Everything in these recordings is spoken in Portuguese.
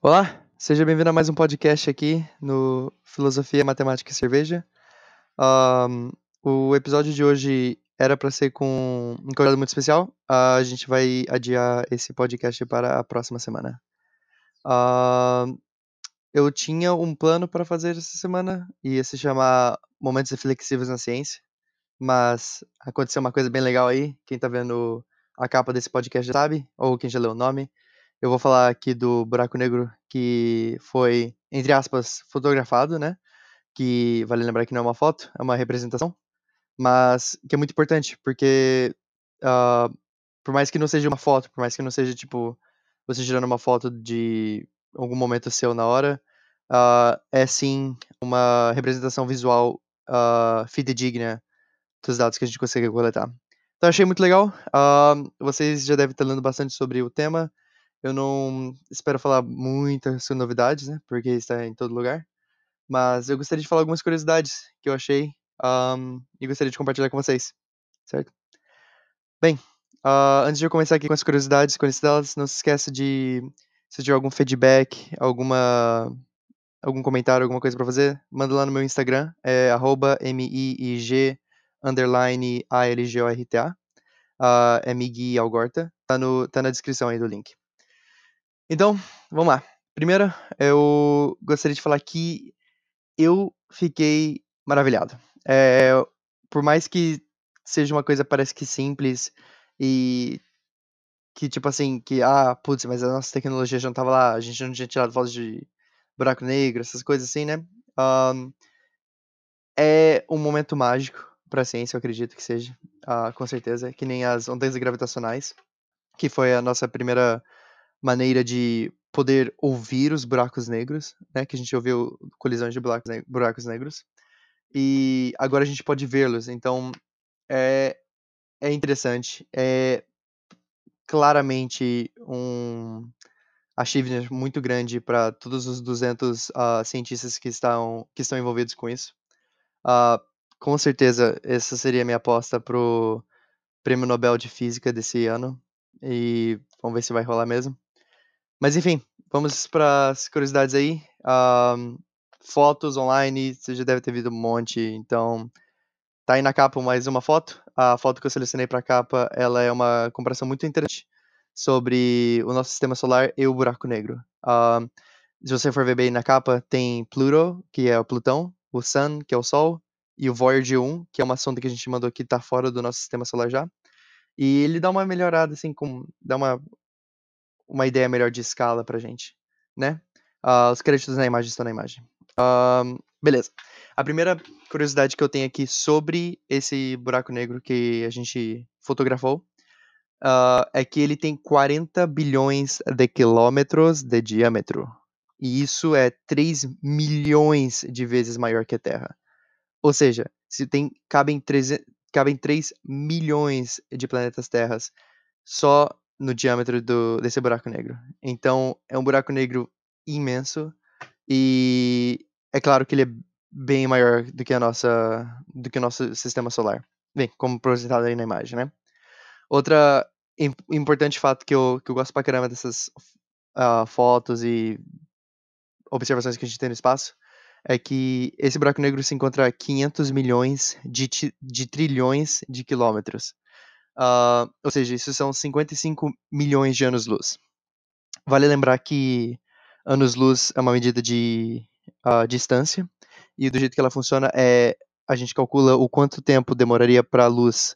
Olá, seja bem-vindo a mais um podcast aqui no Filosofia, Matemática e Cerveja. Um, o episódio de hoje era para ser com um convidado muito especial. Uh, a gente vai adiar esse podcast para a próxima semana. Uh, eu tinha um plano para fazer essa semana, ia se chamar Momentos Reflexivos na Ciência, mas aconteceu uma coisa bem legal aí. Quem tá vendo a capa desse podcast já sabe, ou quem já leu o nome. Eu vou falar aqui do buraco negro que foi, entre aspas, fotografado, né? Que vale lembrar que não é uma foto, é uma representação, mas que é muito importante, porque uh, por mais que não seja uma foto, por mais que não seja tipo você tirando uma foto de algum momento seu na hora, uh, é sim uma representação visual uh, fidedigna dos dados que a gente consegue coletar. Então achei muito legal. Uh, vocês já devem estar lendo bastante sobre o tema. Eu não espero falar muitas novidades, né? Porque está em todo lugar. Mas eu gostaria de falar algumas curiosidades que eu achei um, e gostaria de compartilhar com vocês, certo? Bem, uh, antes de eu começar aqui com as curiosidades, conhecidas, não se esqueça de se tiver algum feedback, alguma algum comentário, alguma coisa para fazer, manda lá no meu Instagram, é miig underline algorta, uh, é Migui Algorta, tá, no, tá na descrição aí do link. Então, vamos lá. Primeiro, eu gostaria de falar que eu fiquei maravilhado. É, por mais que seja uma coisa parece que simples e que tipo assim, que ah, putz, mas a nossa tecnologia já não tava lá, a gente não tinha tirado fotos de buraco negro, essas coisas assim, né? Um, é um momento mágico para a ciência, eu acredito que seja, uh, com certeza, que nem as ondas gravitacionais, que foi a nossa primeira maneira de poder ouvir os buracos negros, né? Que a gente ouviu colisões de buracos, ne buracos negros. E agora a gente pode vê-los. Então é, é interessante. É claramente um achievement muito grande para todos os 200 uh, ah, cientistas que estão, que estão envolvidos com isso. Uh, com certeza, essa seria a minha aposta pro Prêmio Nobel de Física desse ano. E vamos ver se vai rolar mesmo. Mas enfim, vamos para as curiosidades aí. Um, fotos online, você já deve ter visto um monte, então tá aí na capa mais uma foto. A foto que eu selecionei para a capa, ela é uma comparação muito interessante sobre o nosso sistema solar e o buraco negro. Um, se você for ver bem na capa, tem Pluto, que é o Plutão, o Sun, que é o Sol, e o Voyager 1, que é uma sonda que a gente mandou que está fora do nosso sistema solar já. E ele dá uma melhorada, assim, com, dá uma uma ideia melhor de escala pra gente, né? Uh, os créditos na imagem estão na imagem. Uh, beleza. A primeira curiosidade que eu tenho aqui sobre esse buraco negro que a gente fotografou uh, é que ele tem 40 bilhões de quilômetros de diâmetro. E isso é 3 milhões de vezes maior que a Terra. Ou seja, se tem cabem 3, cabem 3 milhões de planetas terras só no diâmetro do, desse buraco negro. Então, é um buraco negro imenso e é claro que ele é bem maior do que a nossa do que o nosso sistema solar. Bem, como projetado aí na imagem, né? Outra importante fato que eu, que eu gosto pra caramba dessas uh, fotos e observações que a gente tem no espaço é que esse buraco negro se encontra a 500 milhões de, de trilhões de quilômetros. Uh, ou seja, isso são 55 milhões de anos-luz. Vale lembrar que anos-luz é uma medida de uh, distância, e do jeito que ela funciona é a gente calcula o quanto tempo demoraria para a luz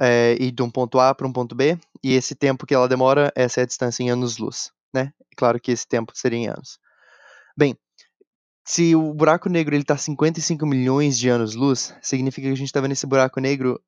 é, ir de um ponto A para um ponto B, e esse tempo que ela demora, essa é a distância em anos-luz, né? Claro que esse tempo seria em anos. Bem, se o buraco negro está a 55 milhões de anos-luz, significa que a gente está vendo esse buraco negro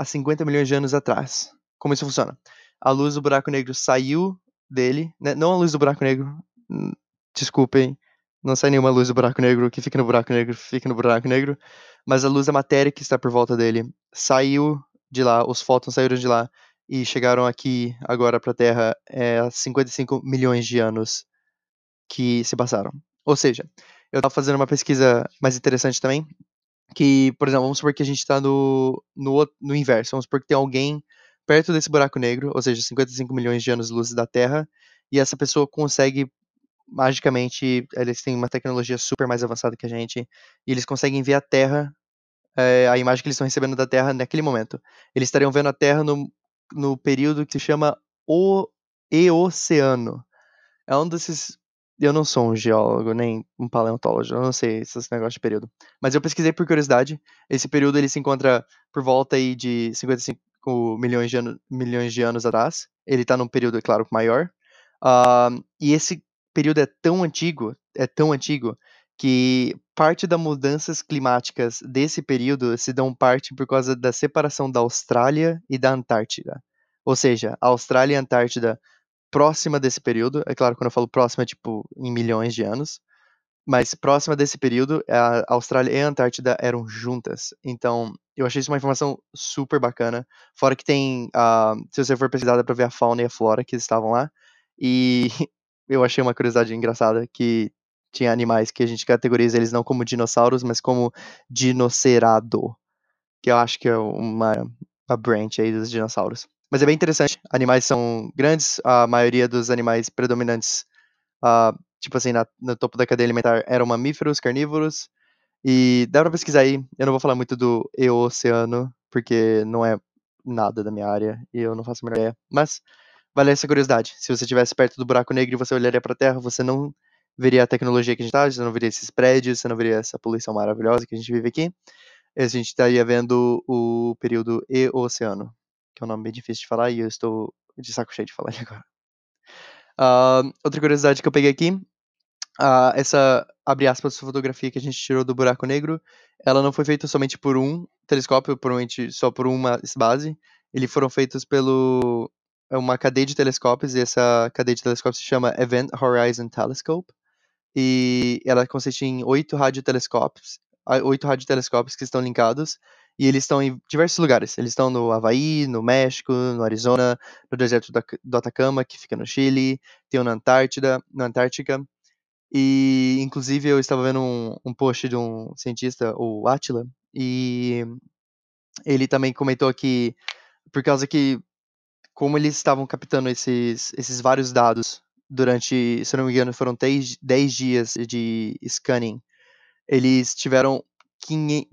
há 50 milhões de anos atrás. Como isso funciona? A luz do buraco negro saiu dele, né? não a luz do buraco negro, hum, desculpem, não sai nenhuma luz do buraco negro que fica no buraco negro, fica no buraco negro, mas a luz da matéria que está por volta dele saiu de lá, os fótons saíram de lá e chegaram aqui agora para a Terra é, 55 milhões de anos que se passaram. Ou seja, eu estava fazendo uma pesquisa mais interessante também, que, por exemplo, vamos supor que a gente está no, no, no inverso. Vamos supor que tem alguém perto desse buraco negro, ou seja, 55 milhões de anos-luz da Terra, e essa pessoa consegue magicamente, eles têm uma tecnologia super mais avançada que a gente, e eles conseguem ver a Terra, é, a imagem que eles estão recebendo da Terra naquele momento. Eles estariam vendo a Terra no, no período que se chama o Eoceano. É um desses eu não sou um geólogo, nem um paleontólogo, eu não sei esses negócios de período. Mas eu pesquisei por curiosidade. Esse período ele se encontra por volta aí de 55 milhões de, anos, milhões de anos atrás. Ele está num período, é claro, maior. Uh, e esse período é tão antigo, é tão antigo, que parte das mudanças climáticas desse período se dão parte por causa da separação da Austrália e da Antártida. Ou seja, a Austrália e a Antártida próxima desse período. É claro, quando eu falo próxima, é tipo em milhões de anos. Mas próxima desse período, a Austrália e a Antártida eram juntas. Então, eu achei isso uma informação super bacana. Fora que tem, uh, se você for pesquisar, para ver a fauna e a flora que estavam lá. E eu achei uma curiosidade engraçada que tinha animais que a gente categoriza eles não como dinossauros, mas como dinocerado. Que eu acho que é uma, uma branch aí dos dinossauros. Mas é bem interessante. Animais são grandes, a maioria dos animais predominantes, uh, tipo assim, na, no topo da cadeia alimentar, eram mamíferos, carnívoros. E dá pra pesquisar aí. Eu não vou falar muito do eoceano, porque não é nada da minha área e eu não faço a menor ideia. Mas vale essa curiosidade. Se você estivesse perto do buraco negro e você olharia para a Terra, você não veria a tecnologia que a gente está, você não veria esses prédios, você não veria essa poluição maravilhosa que a gente vive aqui. A gente estaria vendo o período eoceano que é um nome bem difícil de falar e eu estou de saco cheio de falar ele agora. Uh, outra curiosidade que eu peguei aqui, uh, essa, abre aspas, fotografia que a gente tirou do buraco negro, ela não foi feita somente por um telescópio, provavelmente só por uma base, eles foram feitos pelo é uma cadeia de telescópios, e essa cadeia de telescópios se chama Event Horizon Telescope, e ela consiste em oito radiotelescópios, oito radiotelescópios que estão linkados, e eles estão em diversos lugares. Eles estão no Havaí, no México, no Arizona, no deserto do Atacama, que fica no Chile, tem um na Antártida, na Antártica. E, inclusive, eu estava vendo um, um post de um cientista, o Attila, e ele também comentou que, por causa que, como eles estavam captando esses, esses vários dados durante, se não me engano, foram 10 dias de scanning, eles tiveram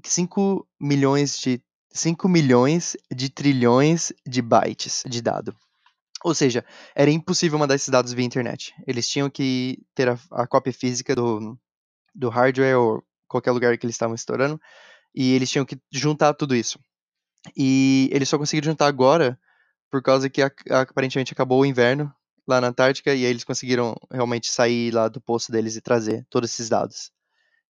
5 milhões de 5 milhões de trilhões de bytes de dado. Ou seja, era impossível mandar esses dados via internet. Eles tinham que ter a, a cópia física do, do hardware ou qualquer lugar que eles estavam estourando, e eles tinham que juntar tudo isso. E eles só conseguiram juntar agora por causa que a, a, aparentemente acabou o inverno lá na Antártica e aí eles conseguiram realmente sair lá do poço deles e trazer todos esses dados.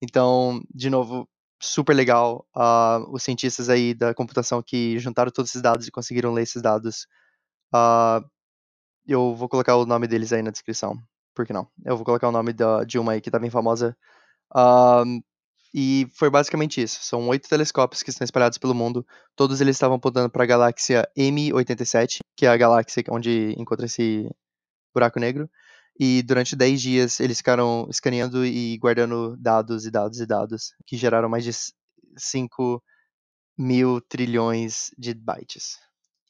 Então, de novo, super legal. Uh, os cientistas aí da computação que juntaram todos esses dados e conseguiram ler esses dados. Uh, eu vou colocar o nome deles aí na descrição. Por que não? Eu vou colocar o nome da, de uma aí que tá bem famosa. Uh, e foi basicamente isso. São oito telescópios que estão espalhados pelo mundo. Todos eles estavam apontando para a galáxia M87, que é a galáxia onde encontra esse buraco negro. E durante 10 dias eles ficaram escaneando e guardando dados e dados e dados, que geraram mais de 5 mil trilhões de bytes.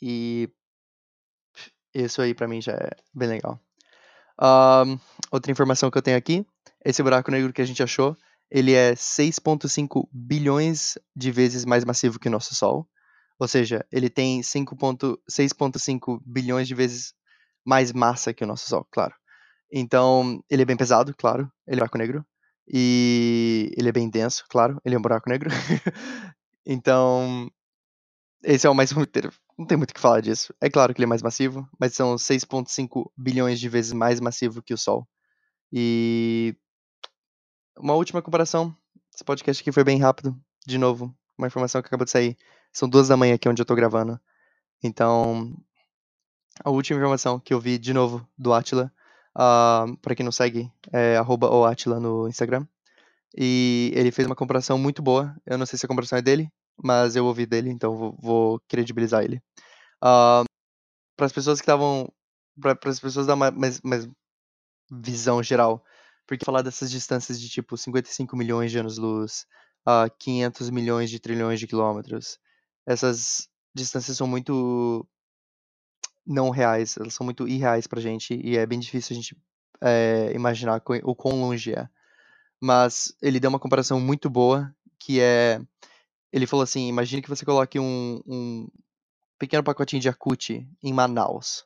E isso aí para mim já é bem legal. Um, outra informação que eu tenho aqui, esse buraco negro que a gente achou, ele é 6.5 bilhões de vezes mais massivo que o nosso Sol. Ou seja, ele tem 6.5 bilhões de vezes mais massa que o nosso Sol, claro. Então, ele é bem pesado, claro. Ele é um buraco negro. E ele é bem denso, claro. Ele é um buraco negro. então, esse é o mais. Não tem muito o que falar disso. É claro que ele é mais massivo, mas são 6,5 bilhões de vezes mais massivo que o Sol. E. Uma última comparação. Esse podcast aqui foi bem rápido. De novo, uma informação que acabou de sair. São duas da manhã aqui onde eu tô gravando. Então, a última informação que eu vi de novo do Atila Uh, ah, para quem não segue, é @oatila no Instagram. E ele fez uma comparação muito boa. Eu não sei se a comparação é dele, mas eu ouvi dele, então vou, vou credibilizar ele. Uh, para as pessoas que estavam. Para as pessoas dar mais, mais visão geral. Porque falar dessas distâncias de tipo 55 milhões de anos-luz uh, 500 milhões de trilhões de quilômetros, essas distâncias são muito não reais, elas são muito irreais pra gente e é bem difícil a gente é, imaginar o quão longe é. Mas ele deu uma comparação muito boa, que é. Ele falou assim: imagine que você coloque um, um pequeno pacotinho de Yakut em Manaus.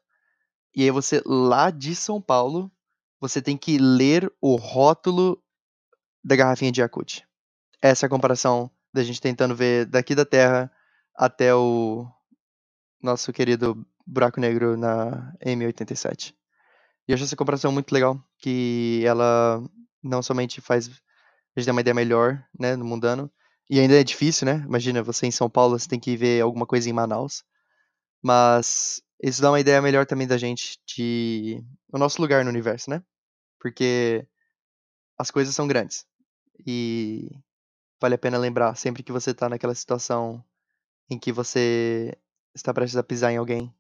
E aí você, lá de São Paulo, você tem que ler o rótulo da garrafinha de Yakut. Essa é a comparação da gente tentando ver daqui da Terra até o nosso querido buraco negro na M87. E eu acho essa comparação muito legal, que ela não somente faz a gente ter uma ideia melhor, né, no mundano, e ainda é difícil, né? Imagina, você em São Paulo, você tem que ver alguma coisa em Manaus. Mas isso dá uma ideia melhor também da gente de o nosso lugar no universo, né? Porque as coisas são grandes. E vale a pena lembrar sempre que você está naquela situação em que você está prestes a pisar em alguém,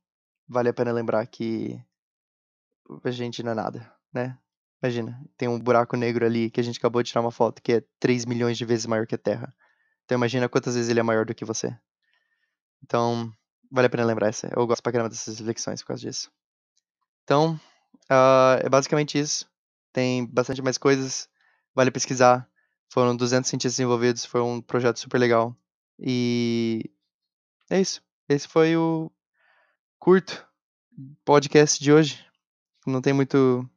vale a pena lembrar que a gente não é nada, né? Imagina, tem um buraco negro ali que a gente acabou de tirar uma foto que é 3 milhões de vezes maior que a Terra. Então imagina quantas vezes ele é maior do que você. Então, vale a pena lembrar essa. Eu gosto pra caramba dessas reflexões por causa disso. Então, uh, é basicamente isso. Tem bastante mais coisas. Vale pesquisar. Foram 200 cientistas envolvidos. Foi um projeto super legal. E é isso. Esse foi o curto podcast de hoje. Não tem muito.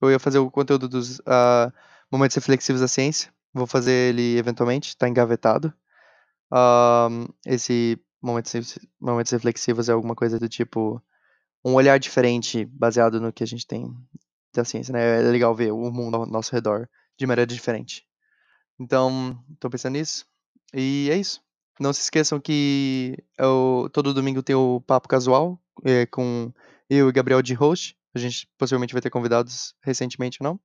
Eu ia fazer o conteúdo dos uh, momentos reflexivos da ciência. Vou fazer ele eventualmente, está engavetado. Uh, esse momentos, momentos reflexivos é alguma coisa do tipo um olhar diferente baseado no que a gente tem da ciência, né? É legal ver o mundo ao nosso redor de maneira diferente. Então, estou pensando nisso. E é isso. Não se esqueçam que eu, todo domingo tem o Papo Casual é, com eu e Gabriel de host. A gente possivelmente vai ter convidados recentemente ou não.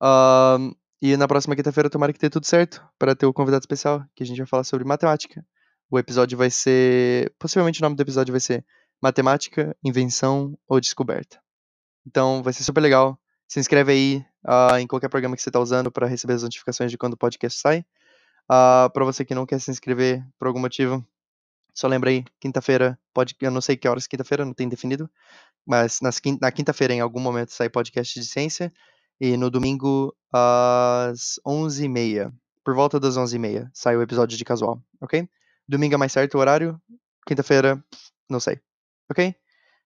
Uh, e na próxima quinta-feira, tomara que tenha tudo certo para ter o convidado especial, que a gente vai falar sobre matemática. O episódio vai ser. Possivelmente o nome do episódio vai ser Matemática, Invenção ou Descoberta. Então vai ser super legal. Se inscreve aí uh, em qualquer programa que você está usando para receber as notificações de quando o podcast sai. Uh, para você que não quer se inscrever por algum motivo, só lembra aí, quinta-feira, pode, eu não sei que horas quinta-feira, não tem definido, mas nas, na quinta-feira em algum momento sai podcast de ciência e no domingo às 11h30, por volta das 11h30, sai o episódio de casual, ok? Domingo é mais certo o horário, quinta-feira, não sei, ok?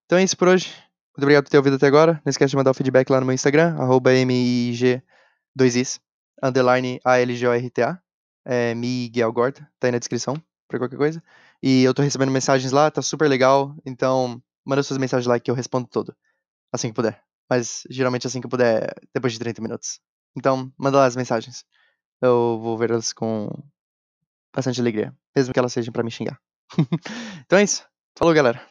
Então é isso por hoje. Muito obrigado por ter ouvido até agora. Não esquece de mandar o feedback lá no meu Instagram, arroba MIG2is, underline ALGORTA é, Miguel Gorta, tá aí na descrição para qualquer coisa. E eu tô recebendo mensagens lá, tá super legal, então manda suas mensagens lá que eu respondo tudo, assim que puder. Mas geralmente assim que eu puder, depois de 30 minutos. Então, manda lá as mensagens. Eu vou ver elas com bastante alegria, mesmo que elas sejam para me xingar. então é isso. Falou, galera.